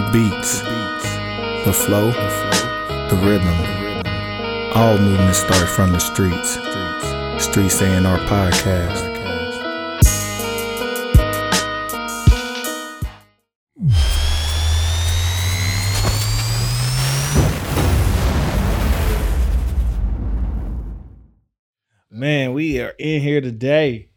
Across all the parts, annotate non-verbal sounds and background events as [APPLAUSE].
The beats, the flow, the rhythm. All movements start from the streets. Streets A&R podcast. Man, we are in here today.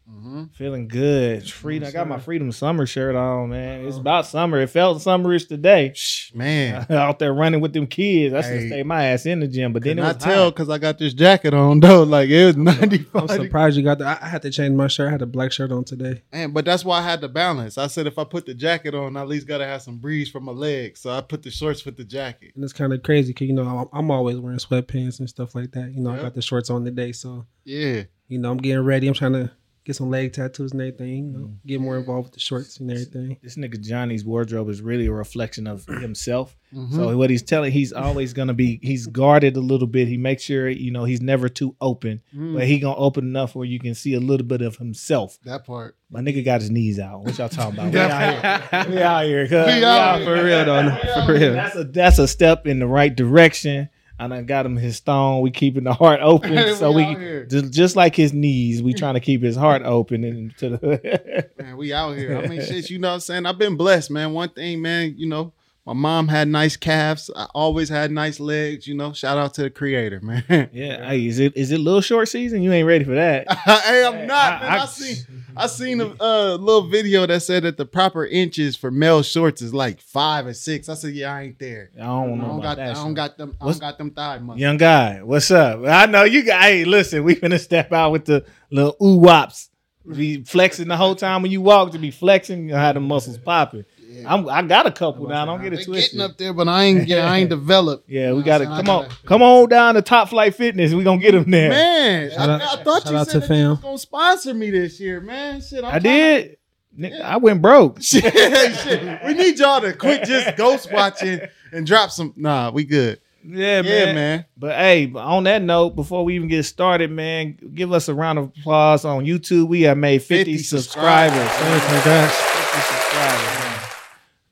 Feeling good. Freedom. I got my Freedom Summer shirt on, man. It's uh-huh. about summer. It felt summerish today. Man, [LAUGHS] Out there running with them kids. I should Hey. stay my ass in the gym, but then can it I tell because I got this jacket on though. [LAUGHS] Like it was ninety five. I'm surprised you got that. I I had to change my shirt. I had a black shirt on today. Man, but that's why I had to balance. I said if I put the jacket on, I at least gotta have some breeze from my legs. So I put the shorts with the jacket. And it's kind of crazy because, you know, I'm, I'm always wearing sweatpants and stuff like that. You know, Yeah. I got the shorts on today. So, Yeah. you know, I'm getting ready. I'm trying to get some leg tattoos and everything, you know, Mm. get more involved with the shorts and everything. This nigga Johnny's wardrobe is really a reflection of [CLEARS THROAT] himself. Mm-hmm. So what he's telling, he's always gonna be, he's guarded a little bit. He makes sure, you know, he's never too open, Mm. but he gonna open enough where you can see a little bit of himself. that part. My nigga got his knees out. What y'all talking about? [LAUGHS] We out here. We out here. cuz. We We out out here. For real, though. [LAUGHS] no, For real. That's a that's a step in the right direction. And I got him his stone. We keeping the heart open, [LAUGHS] so we we just, just like his knees. We trying to keep his heart [LAUGHS] open and to the. Man, we out here. I mean, shit, you know what I'm saying? I've been blessed, man. One thing, man, you know, my mom had nice calves. I always had nice legs, you know. Shout out to the creator, [LAUGHS] man. yeah, hey, is it is it little short season? You ain't ready for that. [LAUGHS] hey, I'm not, man. I, I- seen I seen a uh, little video that said that the proper inches for male shorts is like five or six. I said, yeah, I ain't there. I don't I know don't about got, that. I don't got them. I don't got them thigh muscles. Young guy, what's up? I know you got. Hey, listen, we finna step out with the little ooh wops. Be flexing the whole time when you walk to be flexing. You have the muscles popping. I'm, I got a couple now. Don't get They it twisted. getting up there, but I ain't. Yeah, I ain't [LAUGHS] developed. Yeah, we got to come on, come on down to Top Flight Fitness. We gonna get them there. Man, Shout I, out- I thought shout you out said to that you fam. was gonna sponsor me this year, man. Shit, I'm I tryna- did. [LAUGHS] Nigga, Yeah. I went broke. [LAUGHS] Shit, shit. We need y'all to quit just ghost watching and drop some. Nah, we good. Yeah, Yeah, man. man. But hey, on that note, before we even get started, man, give us a round of applause on YouTube. We have made 50, 50 subscribers. subscribers. Hey, congrats. 50 subscribers, man.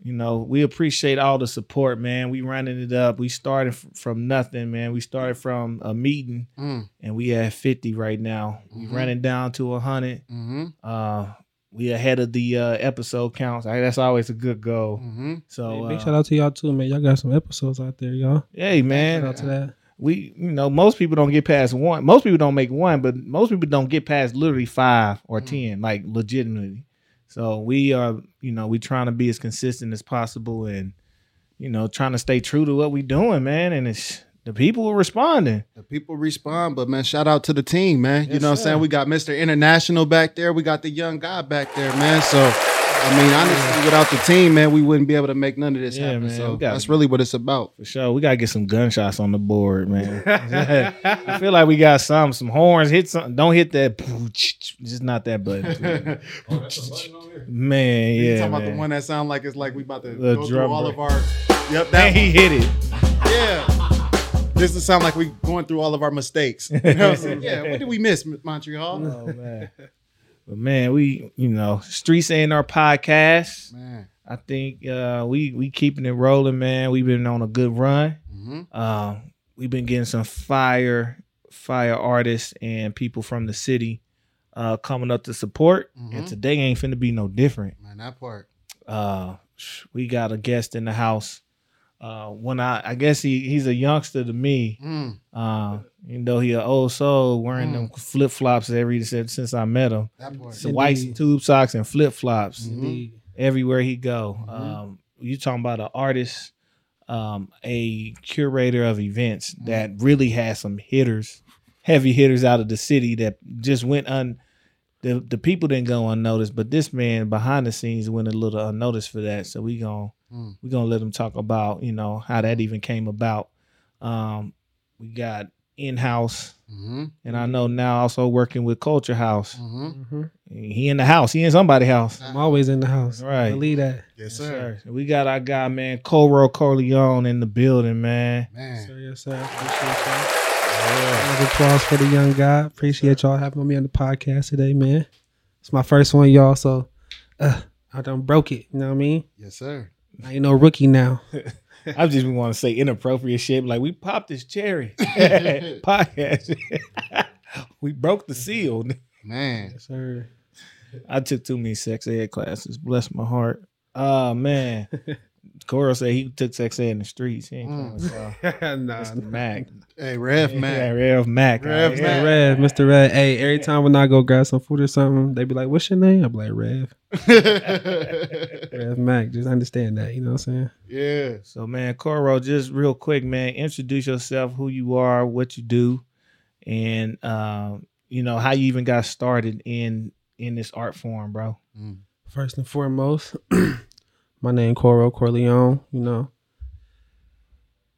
You know, we appreciate all the support, man. We running it up. We started f- from nothing, man. We started from a meeting, Mm, and we at 50 right now. We Mhm. running down to 100. mm-hmm, Uh, we ahead of the uh, episode counts. I, that's always a good goal. mm-hmm. So, Big uh, shout out to y'all, too, man. Y'all got some episodes out there, y'all. hey, man, Shout out to that. we you know most people don't get past one most people don't make one but most people don't get past literally five or Mm. ten like legitimately so we are you know we trying to be as consistent as possible and you know trying to stay true to what we doing man and it's the people are responding The people respond, but man, shout out to the team, man. you Yes, know what I'm saying? We got Mr. International back there. We got the young guy back there, man. So, I mean, honestly, without the team, man, we wouldn't be able to make none of this Yeah, happen. man, So we got- that's really what it's about. for sure we gotta get some gunshots on the board man [LAUGHS] i feel like we got some some horns hit something don't hit that just not that button [LAUGHS] oh, man You yeah talking about man. the one that sound like it's like we about to The go through drum all break. of our. Yep, and that he hit it yeah. This does sound like we going through all of our mistakes. You know what I'm saying? yeah, what did we miss, Montreal? Oh man. [LAUGHS] But man, we you know, Streets A&R podcast. Man. I think uh we we keeping it rolling, man. We've been on a good run. hmm Uh, we've been getting some fire, fire artists and people from the city uh coming up to support. And Mhm. today ain't finna be no different. Man, that part. Uh we got a guest in the house. Uh when I I guess he he's a youngster to me. Mm, Uh, you know he an old soul wearing them flip flops every since since I met him. that part. Some white tube socks and flip flops Mhm. Everywhere he go. Mhm. Um, you talking about an artist, um, a curator of events Mm-hmm. that really has some hitters, heavy hitters out of the city that just went un. The the people didn't go unnoticed, but this man behind the scenes went a little unnoticed for that. So we gon' Mm. we gonna let them talk about you know how that even came about. Um, we got in house, Mm-hmm. and I know now also working with Culture House. Mm-hmm. Mhm. He in the house. He in somebody's house. I'm always in the house. Right. Believe that. Yes, Yes, sir. sir. We got our guy, man, Corro Corleone in the building, man. Man. Sir, yes, sir. Appreciate y'all. Round applause for the young guy. Appreciate y'all having me on the podcast today, man. It's my first one, y'all. So uh, I done broke it. You know what I mean? Yes, sir. I ain't no rookie now. [LAUGHS] I just want to say inappropriate shit. Like we popped this cherry [LAUGHS] [LAUGHS] podcast. we broke the seal. Man. Yes, sir. I took too many sex ed classes. Bless my heart. Oh man. Corro said he took sex ed in the streets. He ain't Mm. coming, so. [LAUGHS] nah, Mr. Mac. Hey, Rev Mac. Yeah, man. Rev Mac. Rev Yeah. Mac. Mr. Red, Mr. Red. Hey, every time when I go grab some food or something, they be like, "What's your name?" I'm like, Rev. [LAUGHS] Rev Mac. Just understand that. You know what I'm saying? yeah. So man, Corro, just real quick, man, introduce yourself, who you are, what you do, and um, you know, how you even got started in in this art form, bro. First and foremost, [CLEARS THROAT] my name Corro Corleone. You know.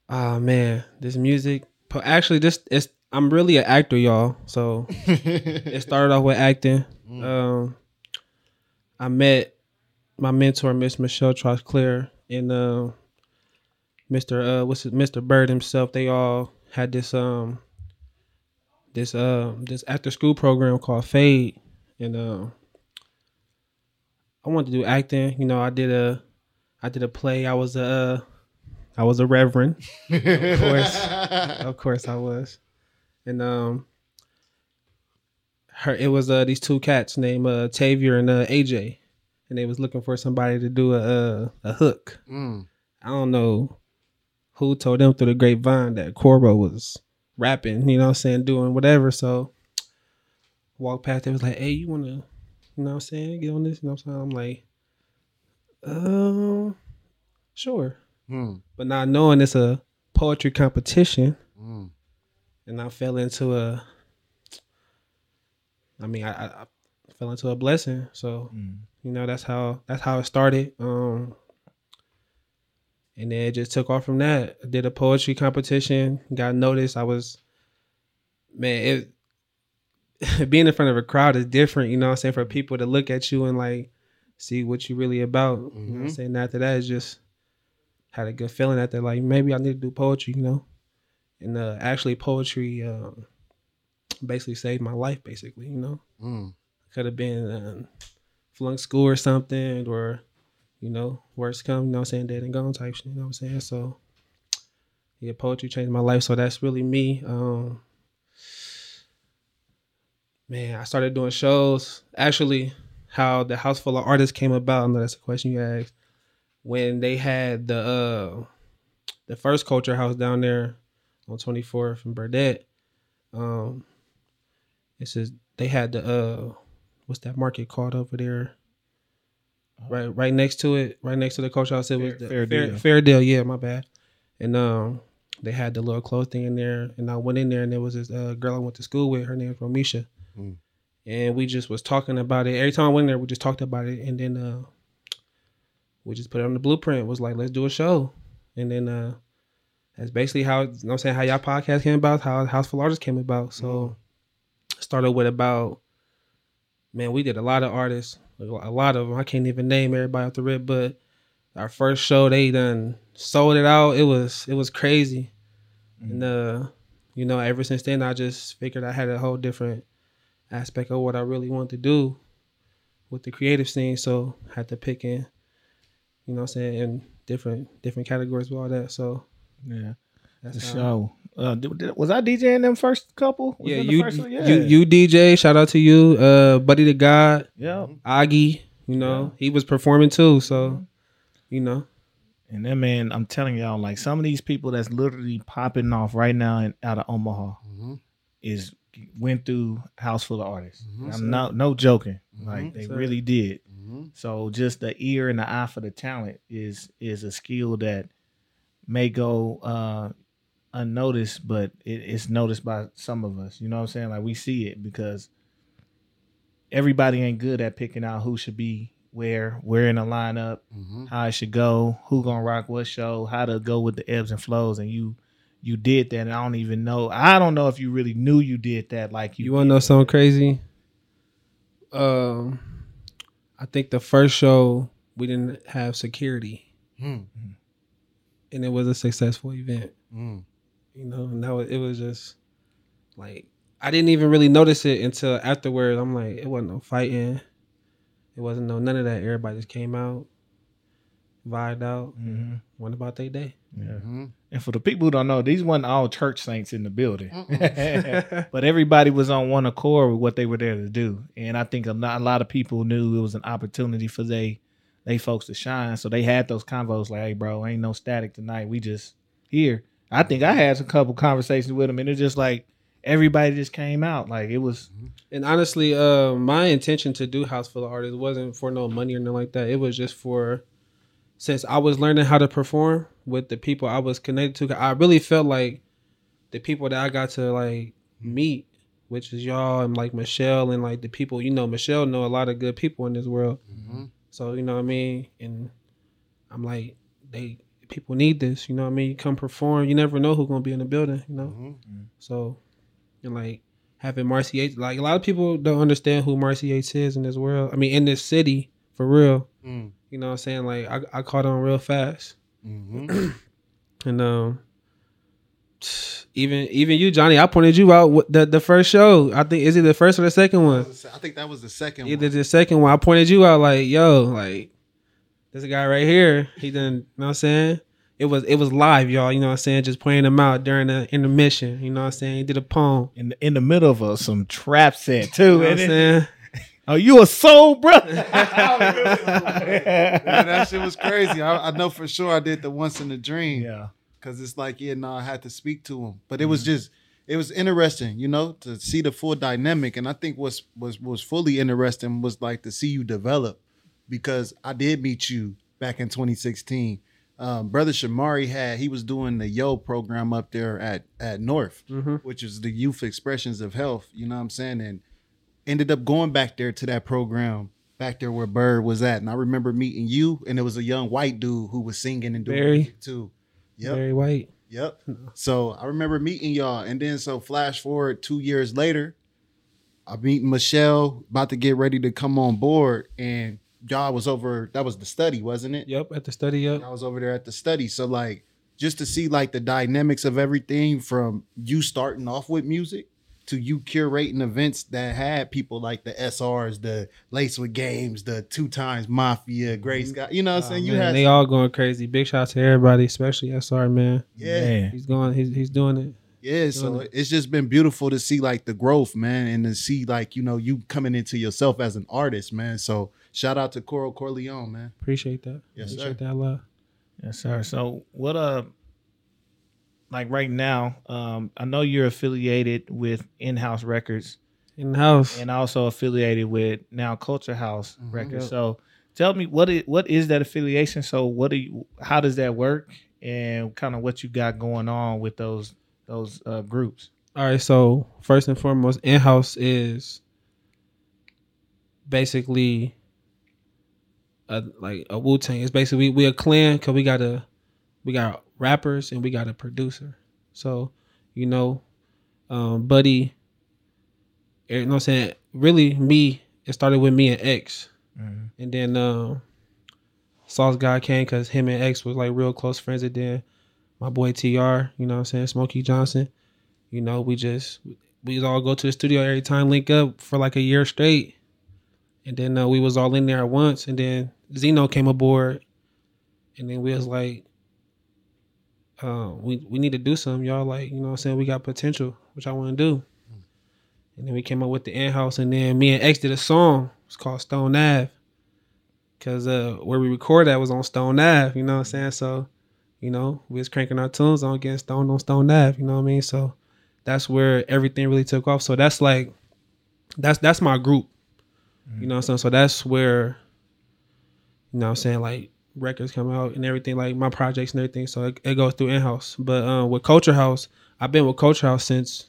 Ah man, this music. Actually, this it's. I'm really an actor, y'all. So [LAUGHS] it started off with acting. Um, I met my mentor, Miss Michelle Troxclair, and uh, Mr. Uh, what's it, Mr. Bird himself. They all had this um this uh this after school program called Fade, and uh, I wanted to do acting. You know, I did a I did a play. I was a uh, was a reverend. [LAUGHS] of course, of course I was, and um her it was uh these two cats named uh Tavier and uh AJ, and they was looking for somebody to do a uh, a hook. Mm. I don't know who told them through the grapevine that Corbo was rapping, you know what I'm saying, doing whatever. So walk past, they was like, Hey, you wanna, you know what I'm saying, get on this, you know what I'm saying? I'm like, um, sure. Mm. But not knowing it's a poetry competition, Mm. and I fell into a I mean, I, I, fell into a blessing. So you know that's how that's how it started um and then it just took off from that I did a poetry competition got noticed i was man it [LAUGHS] being in front of a crowd is different you know what i'm saying for people to look at you and like see what you really about you know what i'm Mhm. saying after that it's just had a good feeling that like maybe i need to do poetry you know and uh actually poetry uh, basically saved my life basically you know Mm. could have been um, flunk school or something, or you know, worst come, you know, what I'm saying dead and gone type shit. You know what I'm saying? So yeah, poetry changed my life. So that's really me. Um, man, I started doing shows. Actually, how the House Full of Artists came about. I know that's a question you asked. When they had the uh, the first culture house down there on 24th and Burdette, um, it says they had the uh what's that market called over there? Right, right next to it, right next to the culture house. It was Fair- the Fair fair, Deal. fair deal. Yeah, my bad. And um, they had the little clothes thing in there, and I went in there, and there was this uh, girl I went to school with. Her name was Romisha, Mm. And we just was talking about it. Every time I went there, we just talked about it, and then uh, we just put it on the blueprint. Was like, let's do a show, and then uh, that's basically how you know what I'm saying how y'all podcast came about, how House for Artists came about. So started with about man, we did a lot of artists, a lot of them. I can't even name everybody off the rip, but our first show they done sold it out. It was it was crazy, and uh, you know, ever since then I just figured I had a whole different aspect of what I really wanted to do with the creative scene. So I had to pick in, you know, what I'm saying in different different categories with all that. So Yeah, the that's how- show. Uh, did- did- was I DJing them first couple? Was Yeah, the you, first one? you you DJ. Shout out to you, uh, Buddy the God, yeah. Aggie. You know he was performing too, so you know. And that man, I'm telling y'all, like some of these people that's literally popping off right now in, out of Omaha Mhm. is went through House Full of Artists. Mhm. I'm not no joking. Mhm. Like they Sir. really did. Mhm. So just the ear and the eye for the talent is is a skill that may go uh unnoticed, but it, it's noticed by some of us. You know what I'm saying? Like we see it because everybody ain't good at picking out who should be where, where in the lineup, Mhm. how it should go, who gonna rock what show, how to go with the ebbs and flows, and you you did that. And I don't even know. I don't know if you really knew you did that. Like you, You want to know something crazy? Um, I think the first show we didn't have security, Mm. and it was a successful event. Mm. You know, and that was, it was just like I didn't even really notice it until afterwards. I'm like, it wasn't no fighting, it wasn't no none of that. Everybody just came out, vibed out, Mm-hmm. went about their day. Yeah. Mhm. And for the people who don't know, these weren't all church saints in the building, [LAUGHS] [LAUGHS] but everybody was on one accord with what they were there to do. And I think a lot, a lot of people knew it was an opportunity for they they folks to shine. So they had those convos like, "Hey, bro, ain't no static tonight. We just here." I think I had a couple conversations with them, and it's just like everybody just came out. Like it was, And honestly, uh, my intention to do House Full of Artists wasn't for no money or nothing like that. It was just for since I was learning how to perform with the people I was connected to. I really felt like the people that I got to like meet, which is y'all and like Michelle and like the people you know. Michelle know a lot of good people in this world. Mhm. So you know what I mean, and I'm like, they people need this. You know what I mean? You come perform. You never know who's gonna be in the building. You know. Mhm. So, and like having Marcey Yates, like a lot of people don't understand who Marcey Yates is in this world. I mean, in this city, for real. Mm. You know what I'm saying? Like I, I caught on real fast, Mhm. [CLEARS THROAT] and um, [SNIFFS] even even you, Johnny, I pointed you out the the first show. I think is it the first or the second one? I think that was the second Either one. the second one. I pointed you out like, yo, like there's a guy right here. He done, you know what I'm saying? It was it was live, y'all. You know what I'm saying? Just playing him out during the intermission. You know what I'm saying? He did a poem. in the, in the middle of a, some trap set too. You know what I'm saying? Oh, you a soul brother? [LAUGHS] Yeah, that shit was crazy. I, I know for sure I did the once in a dream. yeah. Cause it's like, yeah, no, I had to speak to him. But it was just it was interesting, you know, to see the full dynamic. And I think what's was was fully interesting was like to see you develop because I did meet you back in 2016. Um, Brother Shamari had he was doing the Yo program up there at at North, Mhm. which is the Youth Expressions of Health. You know what I'm saying? And ended up going back there to that program back there where Bird was at. And I remember meeting you, and it was a young white dude who was singing and doing Barry. too. Yep. Very white. Yep. So I remember meeting y'all, and then so flash forward two years later, I meet Michelle, about to get ready to come on board, and y'all was over. That was the study, wasn't it? Yep, at the study yep. I was over there at the study. So like, just to see like the dynamics of everything from you starting off with music to you curating events that had people like the SRs, the Lace with Games, the two times Mafia, Gray Scott. You know what I'm Oh, saying? You man, had they all going crazy. Big shout out to everybody, especially SR man. yeah. Man. He's going. He's he's doing it. Yeah, so it. it's just been beautiful to see like the growth, man, and to see like you know you coming into yourself as an artist, man. So shout out to Corro Corleone, man. Appreciate that. Yes, Appreciate sir. that love. Yes, sir. So what uh like right now, um, I know you're affiliated with in-house records In House, and also affiliated with now Culture House Mhm. Records. Yep. So tell me what is what is that affiliation? So what do you how does that work and kind of what you got going on with those those uh, groups? All right, so first and foremost, in house is basically a, like a Wu Tang. It's basically we, we a clan because we got a we got rappers and we got a producer. So you know, um, Buddy, you know what I'm saying? Really, me. It started with me and X, and then um, Sauce God came because him and X was like real close friends. And then my boy Tr, you know what I'm saying, Smokey Johnson. You know, we just we all go to the studio every time, link up for like a year straight, and then uh, we was all in there at once. And then Zeno came aboard, and then we was like, uh, we we need to do something, y'all. Like, you know, what I'm saying we got potential, which I want to do. And then we came up with the in house, and then me and X did a song. It's called Stone Ave, cause uh, where we recorded that was on Stone Ave. You know what I'm saying? So, you know, we was cranking our tunes on getting stoned on Stone Ave. You know what I mean? So that's where everything really took off. So that's like that's that's my group. You know what I'm saying? So that's where you know what I'm saying like records come out and everything like my projects and everything. So it, it goes through in house. But um, with Culture House, I've been with Culture House since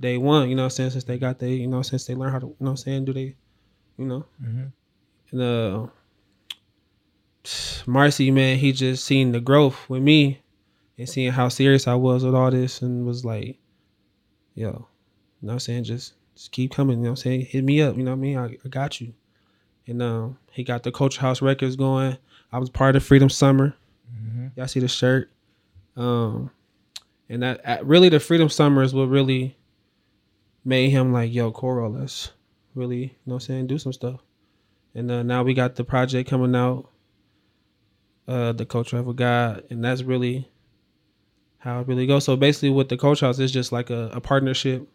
day one. You know what Since they got they you know since they learned how to you know what I'm saying do they you know Mhm. and uh [SIGHS] Marcey man he just seen the growth with me and seeing how serious I was with all this and was like, yo, you know what I'm saying? Just just keep coming, you know what I'm saying? Hit me up, you know what I mean? I, I got you. And um he got the Culture House Records going. I was part of Freedom Summer. Y'all see the shirt. Um and that really the Freedom Summer is what really made him like, yo, Corro, let's really, you know what I'm saying, do some stuff. And uh, now we got the project coming out uh, the culture of a God, and that's really how it really goes. So basically, with the Culture House, it's just like a, a partnership,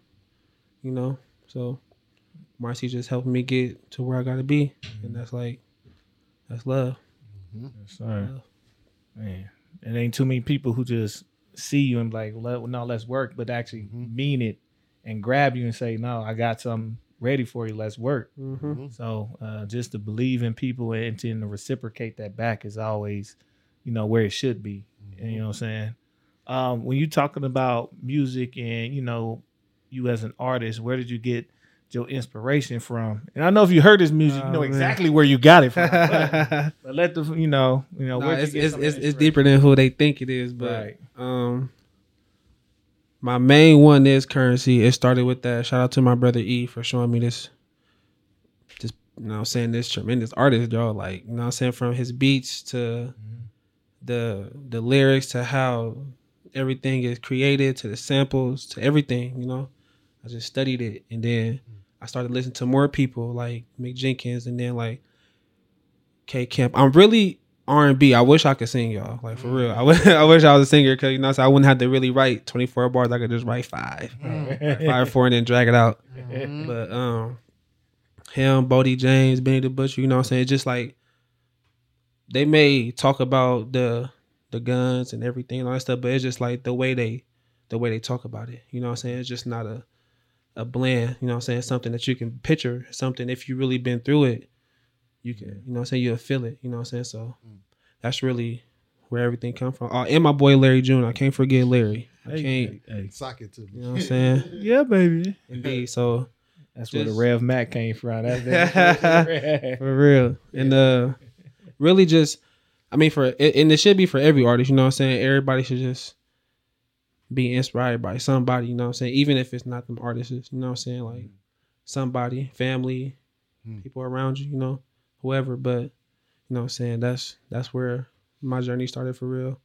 you know. So Marcey just helping me get to where I gotta be, and that's like that's love. Sorry. Man, it ain't too many people who just see you and like, "Let- no, let's work, but actually mean it and grab you and say, no, I got something ready for you. Let's work. Mm-hmm. So uh, just to believe in people and to, and to reciprocate that back is always, you know, where it should be. And you know what I'm saying? Um, when you talking about music and, you know, you as an artist, where did you get your inspiration from? And I know if you heard this music, you Oh, know man. exactly where you got it from. [LAUGHS] but, but let the, you know, you know, Nah, where'd you it's get it's, it's, it's deeper than who they think it is, but Right. um, my main one is Curren$y. It started with that. Shout out to my brother E for showing me this. Just you know, I'm saying this tremendous artist, y'all. Like you know, what I'm saying from his beats to the the lyrics to how everything is created to the samples to everything. You know, I just studied it and then I started listening to more people like Mick Jenkins and then like K Camp. I'm really R and B. I wish I could sing, y'all. Like for real. I wish [LAUGHS] I was a singer because you know so I wouldn't have to really write 24 bars. I could just write five, five, four, and then drag it out. But um, him, Boldy James, Benny the Butcher. You know what I'm saying? It's just like they may talk about the the guns and everything and all that stuff, but it's just like the way they the way they talk about it. You know what I'm saying? It's just not a a blend, you know what I'm saying? Something that you can picture, something if you really been through it, you can, you know what I'm saying, you'll feel it, you know what I'm saying? So that's really where everything come from. Oh, and my boy Larry June. I can't forget Larry. I Hey, can't, hey, hey. Sock it to me. you know what I'm saying? [LAUGHS] Yeah, baby. Indeed. So That's where the Rev Mac came from. That's, [LAUGHS] that's [LAUGHS] for real. And uh really just I mean for and it should be for every artist, you know what I'm saying? Everybody should just be inspired by somebody, you know what I'm saying? Even if it's not them artists, you know what I'm saying? Like somebody, family, Mm. people around you, you know, whoever. But you know what I'm saying? That's that's where my journey started for real.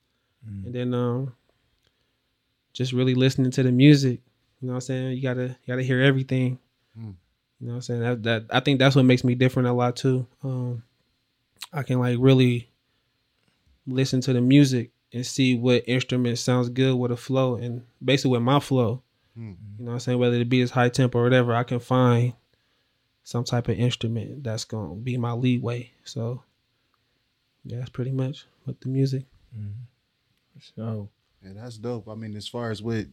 And then um just really listening to the music. You know what I'm saying? You gotta you gotta hear everything. Mm. You know what I'm saying? That that I think that's what makes me different a lot too. Um I can like really listen to the music and see what instrument sounds good with a flow and basically with my flow. Mm. You know what I'm saying? Whether it be as high tempo or whatever, I can find some type of instrument that's gonna be my leeway. So yeah, that's pretty much with the music. so Yeah, that's dope. I mean, as far as with,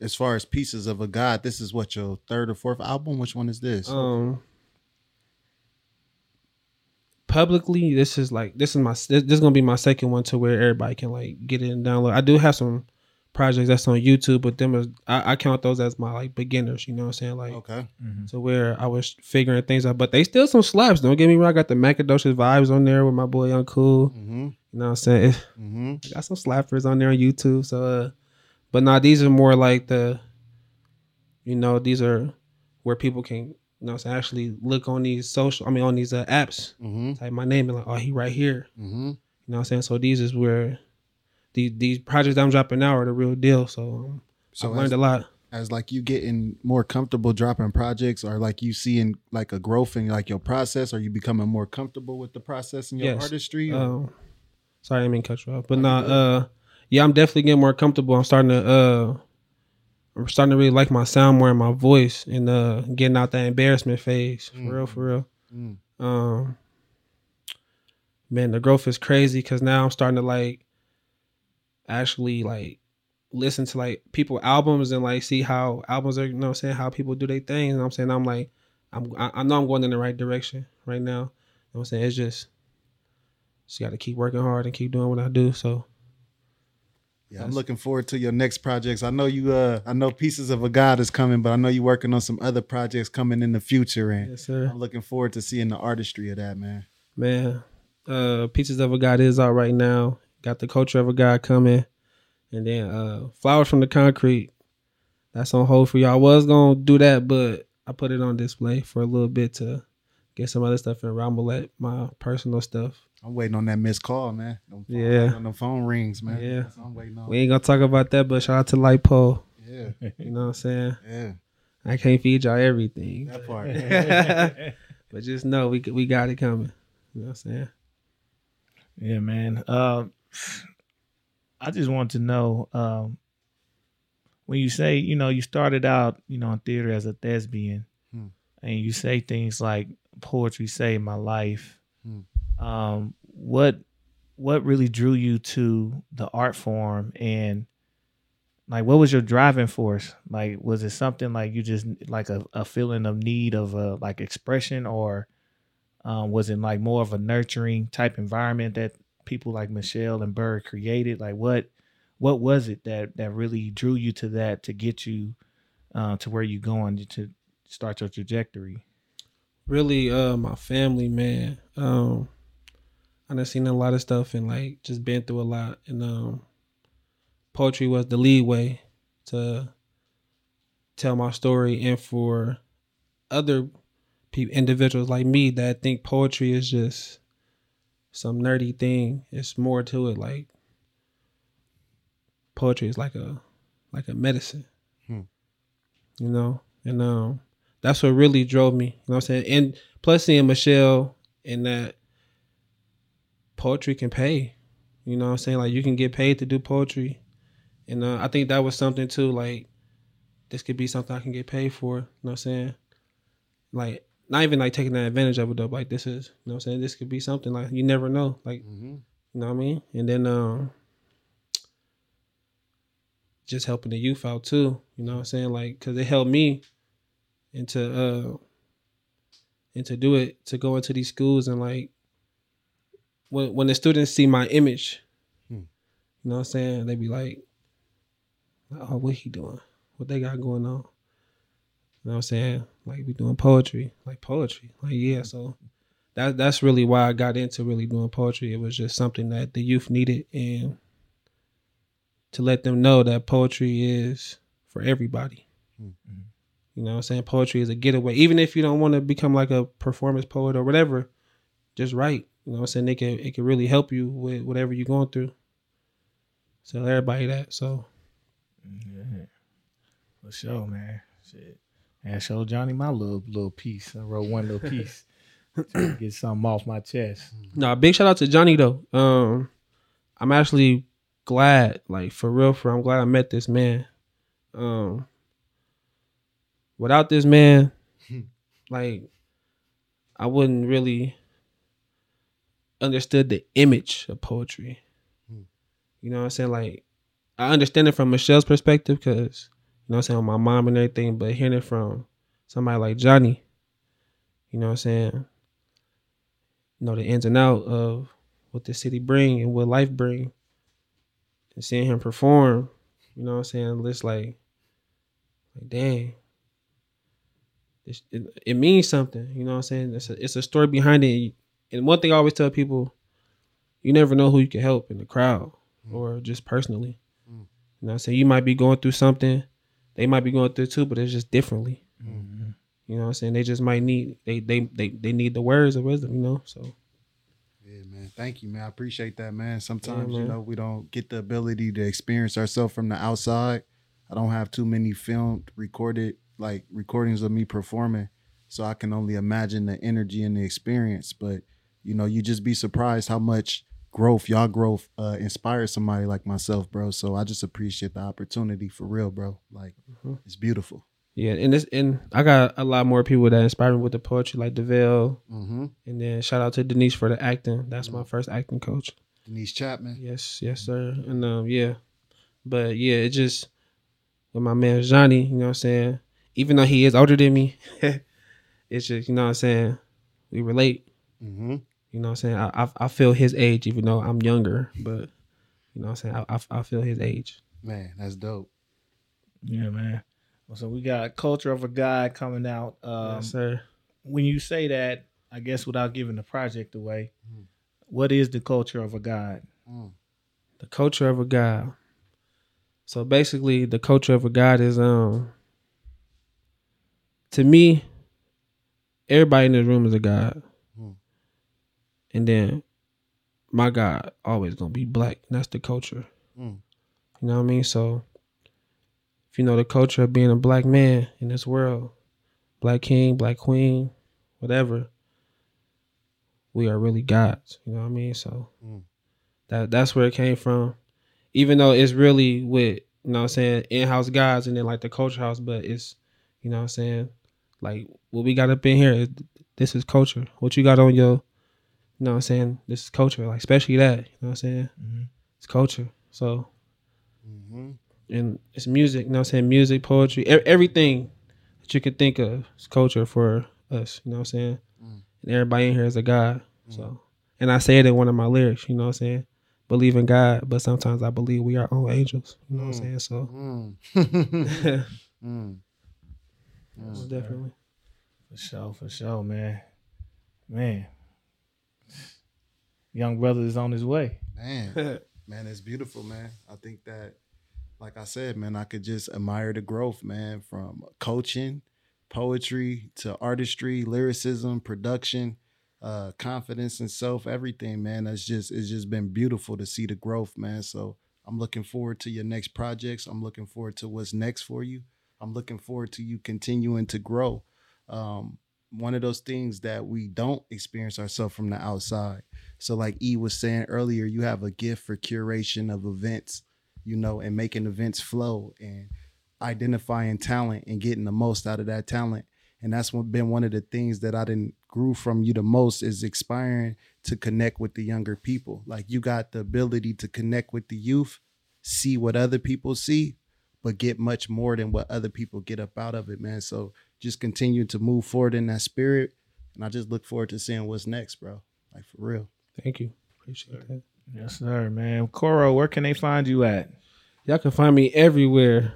as far as pieces of a god, this is what your third or fourth album. Which one is this? Um, publicly, this is like this is my this, this is gonna be my second one to where everybody can like get it and download. I do have some projects that's on YouTube, but them is I, I count those as my like beginners. You know what I'm saying? Like okay. to where I was figuring things out, but they still some slaps. Don't get me wrong. I got the Macadocious vibes on there with my boy Young Cool. Mm-hmm. You know what I'm saying? [LAUGHS] Mm-hmm. I got some slappers on there on YouTube. So, uh, but nah, these are more like the, you know, these are where people can, you know, what I'm saying, actually look on these social. I mean, on these uh, apps, Mm-hmm. type my name and like, oh, he right here. Mm-hmm. You know what I'm saying? So these is where these these projects that I'm dropping now are the real deal. So, um, So I've learned as, a lot. as like you getting more comfortable dropping projects, or like you seeing like a growth in like your process, are you becoming more comfortable with the process in your Yes. artistry? or- Um, sorry, I mean cut you off, but nah, uh, yeah, I'm definitely getting more comfortable. I'm starting to, uh, I'm starting to really like my sound more and my voice, and uh, getting out that embarrassment phase for real, for real. Mm. Um, man, the growth is crazy because now I'm starting to like actually like listen to like people albums and like see how albums are. You know, what I'm saying how people do their things. And I'm saying I'm like, I'm I, I know I'm going in the right direction right now. You know what I'm saying it's just just got to keep working hard and keep doing what I do. So Yeah, I'm looking forward to your next projects. I know you. Uh, I know pieces of a god is coming, but I know you're working on some other projects coming in the future, and yes, sir. I'm looking forward to seeing the artistry of that, man. Man, uh, Pieces of a God is out right now. Got the Culture of a God coming, and then uh, Flowers from the Concrete. That's on hold for y'all. I was gonna do that, but I put it on display for a little bit to get some other stuff in. I'm gonna let my personal stuff. I'm waiting on that missed call, man. Them phone- Yeah. on the phone rings, man. Yeah. That's what I'm waiting on. We ain't gonna talk about that, but shout out to Light Pole. Yeah, You know what I'm saying? yeah, I can't feed y'all everything, that part. [LAUGHS] but just know we we got it coming. You know what I'm saying? Yeah, man. Um, I just want to know um, when you say, you know, you started out, you know, in theater as a thespian, Hmm. and you say things like poetry saved my life. Hmm. Um, what what really drew you to the art form and like what was your driving force? Like was it something like you just like a, a feeling of need of a like expression or um, was it like more of a nurturing type environment that people like michelle and bird created? Like what what was it that that really drew you to that to get you uh, to where you going to start your trajectory? Really uh my family man. Um i done seen a lot of stuff and like just been through a lot and um poetry was the lead way to tell my story and for other people individuals like me that think poetry is just some nerdy thing it's more to it like poetry is like a like a medicine Hmm. you know and um that's what really drove me. You know what I'm saying? And plus seeing Michelle and that poetry can pay. You know what I'm saying? Like you can get paid to do poetry. And uh, I think that was something too, like this could be something I can get paid for. You know what I'm saying? Like not even like taking that advantage of it though. Like this is, you know what I'm saying? This could be something like you never know. Like Mm-hmm. you know what I mean? And then um just helping the youth out too. You know what I'm saying? Like cuz it helped me into uh and to do it to go into these schools and like when when the students see my image, Hmm. you know what I'm saying? They be like, Oh, what he doing? What they got going on? You know what I'm saying? Like we doing poetry. Like poetry. Like yeah, so that that's really why I got into really doing poetry. It was just something that the youth needed and to let them know that poetry is for everybody. You know what I'm saying? Poetry is a getaway. Even if you don't want to become like a performance poet or whatever, just write. You know what I'm saying? It can it can really help you with whatever you're going through. So everybody that. So Yeah. For sure, man. Shit. And I showed Johnny my little little piece. I wrote one little piece. [COUGHS] To get something off my chest. No, big shout out to Johnny though. Um, I'm actually glad, like for real, for I'm glad I met this man. Um, without this man, [LAUGHS] like I wouldn't really understood the image of poetry. Hmm. You know what I'm saying? Like I understand it from Michelle's perspective because you know what I'm saying, my mom and everything, but hearing it from somebody like Johnny, you know what I'm saying? You know the ins and out of what the city bring and what life bring and seeing him perform you know what i'm saying it's like like dang it, it means something you know what i'm saying it's a, it's a story behind it and one thing i always tell people you never know who you can help in the crowd or just personally Mm. you know i'm saying you might be going through something they might be going through it too but it's just differently you know what I'm saying? They just might need they they they, they need the words of wisdom, you know. So Yeah, man. Thank you, man. I appreciate that, man. Sometimes, you man. know, we don't get the ability to experience ourselves from the outside. I don't have too many filmed, recorded, like recordings of me performing. So I can only imagine the energy and the experience. But, you know, you just be surprised how much growth, y'all growth, uh, inspires somebody like myself, bro. So I just appreciate the opportunity for real, bro. Like, Mhm. it's beautiful. yeah, and this and I got a lot more people that inspire me with the poetry, like Deville, Mm-hmm. and then shout out to Denise for the acting. That's my first acting coach. Denise Chapman. Yes, yes, sir. And um, yeah, but yeah, it just with my man Johnny, you know what I'm saying. Even though he is older than me, [LAUGHS] it's just you know what I'm saying. We relate. Mm-hmm. You know what I'm saying. I I, I feel his age, even though I'm younger, but you know what I'm saying. I I, I feel his age. Man, that's dope. Yeah, man. So we got Culture of a God coming out. Um, yes, sir. when you say that, I guess without giving the project away, Mhm. what is the culture of a God? Mm. the culture of a god. So basically, the culture of a god is um. To me, everybody in this room is a god. And then my God always gonna be black. And that's the culture. Mm. You know what I mean? So if you know the culture of being a black man in this world, black king, black queen, whatever, we are really gods. You know what I mean? So Mm. that that's where it came from. Even though it's really with you know what I'm saying in house guys and then like the culture house, but it's you know what I'm saying like what we got up in here. is- This is culture. What you got on your, you know what I'm saying? This is culture. Like especially that. You know what I'm saying? Mhm. It's culture. So hmm and it's music. You know what I'm saying? Music, poetry, e- everything that you could think of is culture for us. You know what I'm saying? Mm. And everybody in here is a God. So, and I say it in one of my lyrics. You know what I'm saying? Believe in God, but sometimes I believe we are own angels. You know what I'm saying? So, Mm. [LAUGHS] Mm. most definitely. For sure, for sure, man. Man. Young brother is on his way. Man, [LAUGHS] man, it's beautiful, man. I think that, like I said, man, I could just admire the growth, man, from coaching, poetry to artistry, lyricism, production, uh, confidence in self, everything, man. That's just it's just been beautiful to see the growth, man. So I'm looking forward to your next projects. I'm looking forward to what's next for you. I'm looking forward to you continuing to grow. Um, one of those things that we don't experience ourselves from the outside. So, like E was saying earlier, you have a gift for curation of events, you know, and making events flow and identifying talent and getting the most out of that talent. And that's been one of the things that I didn't grew from you the most is aspiring to connect with the younger people. Like you got the ability to connect with the youth, see what other people see, but get much more than what other people get up out of it, man. So just continue to move forward in that spirit. And I just look forward to seeing what's next, bro. Like for real. Thank you. Appreciate that. Yes, sir, man. Corro, where can they find you at? Y'all can find me everywhere.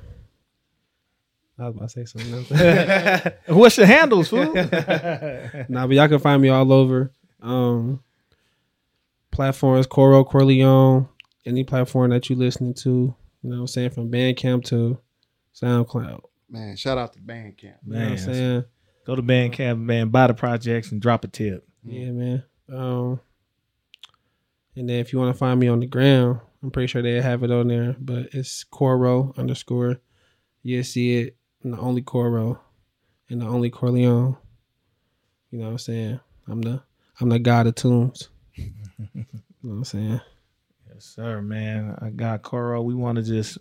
I was about to say something else. [LAUGHS] [LAUGHS] What's your handles, fool? [LAUGHS] nah, but y'all can find me all over. Um platforms, Corro Corleone, any platform that you listening to. You know what I'm saying? From Bandcamp to SoundCloud. Man, shout out to Bandcamp. You know what Man, I'm saying? Go to Bandcamp, man, buy the projects and drop a tip. Yeah, man. Um and then if you want to find me on the ground, I'm pretty sure they have it on there, but it's Corro underscore. You see it, and the only Corro, and the only Corleone. You know what I'm saying? I'm the I'm the god of tunes. [LAUGHS] you know what I'm saying? Yes, sir, man. I got Corro. We want to just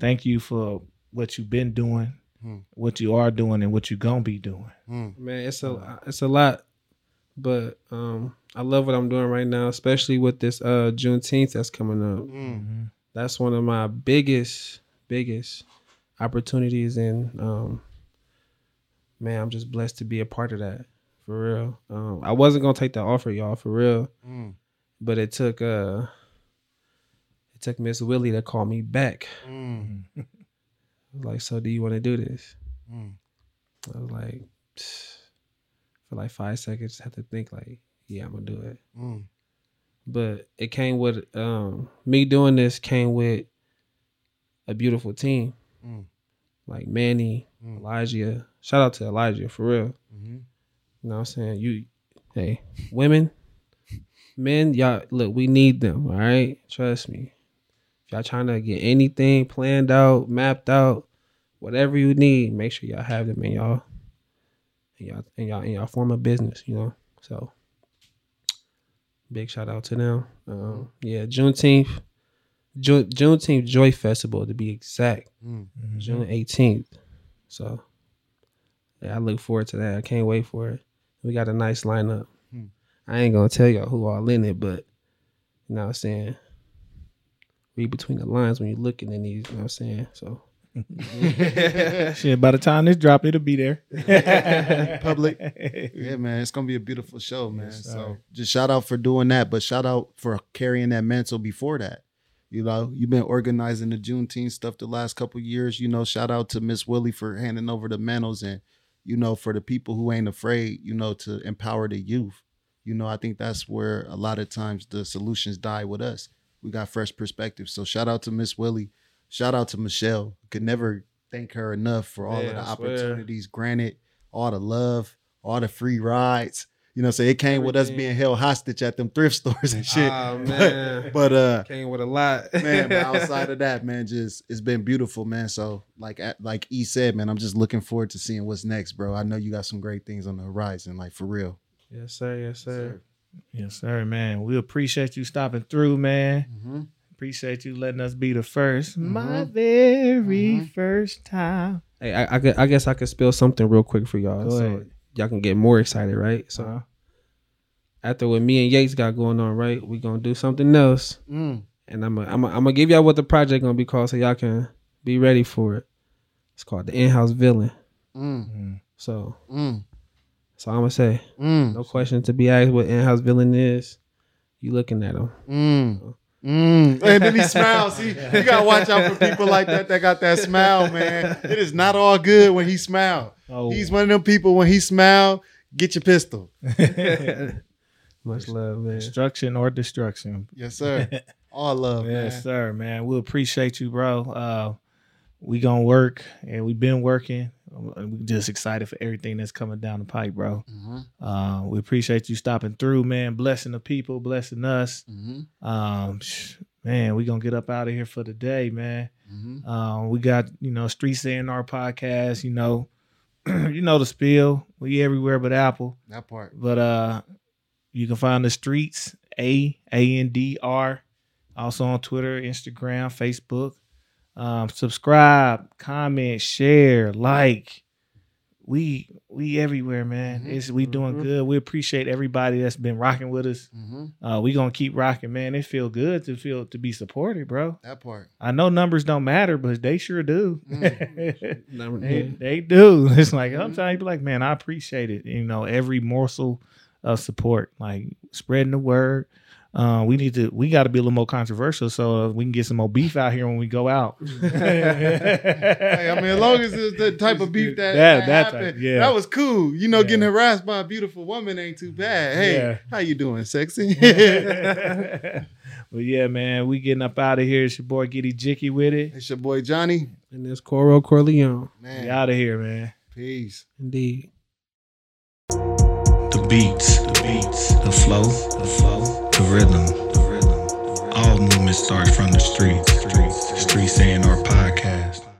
thank you for what you've been doing, Hmm. what you are doing, and what you're gonna be doing. Mm, Man, it's a it's a lot, but um, I love what I'm doing right now, especially with this uh Juneteenth that's coming up. mm, That's one of my biggest biggest opportunities, and um, man, I'm just blessed to be a part of that for real. Um, I wasn't gonna take the offer, y'all, for real, mm, but it took uh, it took Miss Willie to call me back. mm, [LAUGHS] Like, so do you want to do this? mm. I was like, for like five seconds, had to think like, yeah, I'm gonna do it. Mm. But it came with um me doing this came with a beautiful team. Mm. Like Manny, Mm. Elijah. Shout out to Elijah for real. Mhm. You know what I'm saying? You hey, women, men, y'all look, we need them, all right? Trust me. If y'all trying to get anything planned out, mapped out, whatever you need, make sure y'all have them in y'all and y'all and y'all in y'all form of business, you know. So big shout out to them. Um, yeah, Juneteenth, June, Juneteenth Joy Festival to be exact, Mm. June 18th. So yeah, I look forward to that. I can't wait for it. We got a nice lineup. Hmm. I ain't gonna tell y'all who all in it, but you know what I'm saying. Read between the lines when you're looking in these, you know what I'm saying? So Shit, by the time this drop, it'll be there. [LAUGHS] Public. Yeah, man, it's gonna be a beautiful show, man. Yes, so just shout out for doing that, but shout out for carrying that mantle before that. You know, you've been organizing the Juneteenth stuff the last couple years. You know, shout out to Miss Willie for handing over the mantles and you know for the people who ain't afraid. You know, to empower the youth. You know, I think that's where a lot of times the solutions die with us. We got fresh perspectives. So shout out to Miss Willie. Shout out to Michelle. Could never thank her enough for all Yeah, of the opportunities granted, all the love, all the free rides. You know, so it came with us being held hostage at them thrift [LAUGHS] stores and shit. Ah, [LAUGHS] man. but uh came with a lot. man, but [LAUGHS] outside of that, man, just it's been beautiful, man. So like at- like E said, man, I'm just looking forward to seeing what's next, bro. I know you got some great things on the horizon, like for real. Yes, sir. Yes, sir. Yes, sir, man. We appreciate you stopping through, man. Mm-hmm. Appreciate you letting us be the 1st My very Mhm. first time. Hey, I, I, gu- I guess I could spill something real quick for y'all, Go so ahead. y'all can get more excited, right? So Uh-huh. after what me and Yates got going on, right, we gonna do something else, Mm. and I'm gonna I'm I'm gonna give y'all what the project gonna be called, so y'all can be ready for it. It's called the in-house villain. Mm. Mm. So Mm. so I'm gonna say, Mm. no question to be asked what in-house villain is. You looking at him? Mm. Mm. [LAUGHS] And then he smiles. See, you gotta watch out for people like that that got that smile, man. It is not all good when he smile. Oh. He's one of them people when he smile, get your pistol. [LAUGHS] Much love, man. Destruction or destruction. Yes, sir. [LAUGHS] All love, Yes, man. sir, man. We appreciate you, bro. Uh, we gonna work, and we've been working. And we just excited for everything that's coming down the pipe, bro. Mm-hmm. Uh, we appreciate you stopping through, man. Blessing the people, blessing us. Mm-hmm. Um, man, we gonna get up out of here for the day, man. Mm-hmm. Um, we got you know Streets A&R podcast. You know, [CLEARS THROAT] you know the spill. We everywhere but Apple. That part. But uh you can find the streets A A N D R also on Twitter, Instagram, Facebook. Um, subscribe, comment, share, like. We we everywhere, man. Mhm. It's we doing Mhm. good. We appreciate everybody that's been rocking with us. Mm-hmm. Uh, we gonna keep rocking, man. It feel good to feel to be supported, bro. That part. I know numbers don't matter, but they sure do. [LAUGHS] Number- They, they do. [LAUGHS] It's like. I'm trying to be like, man, I appreciate it. You know, every morsel of support, like spreading the word. Uh, we need to. We got to be a little more controversial so we can get some more beef out here when we go out. [LAUGHS] Hey, I mean, as long as it's the type of beef that That- that, that happened, type, yeah. that was cool. You know, Yeah. getting harassed by a beautiful woman ain't too bad. Hey, Yeah. how you doing, sexy? [LAUGHS] [LAUGHS] but yeah, man, we getting up out of here. It's your boy Giddy Jicky with it. it's your boy Johnny. And it's Corro Corleone, Man, We out of here, man. peace. indeed. The beats, the beats, the flow, the flow, the rhythm. All movement starts from the. Streets, streets A&R podcast.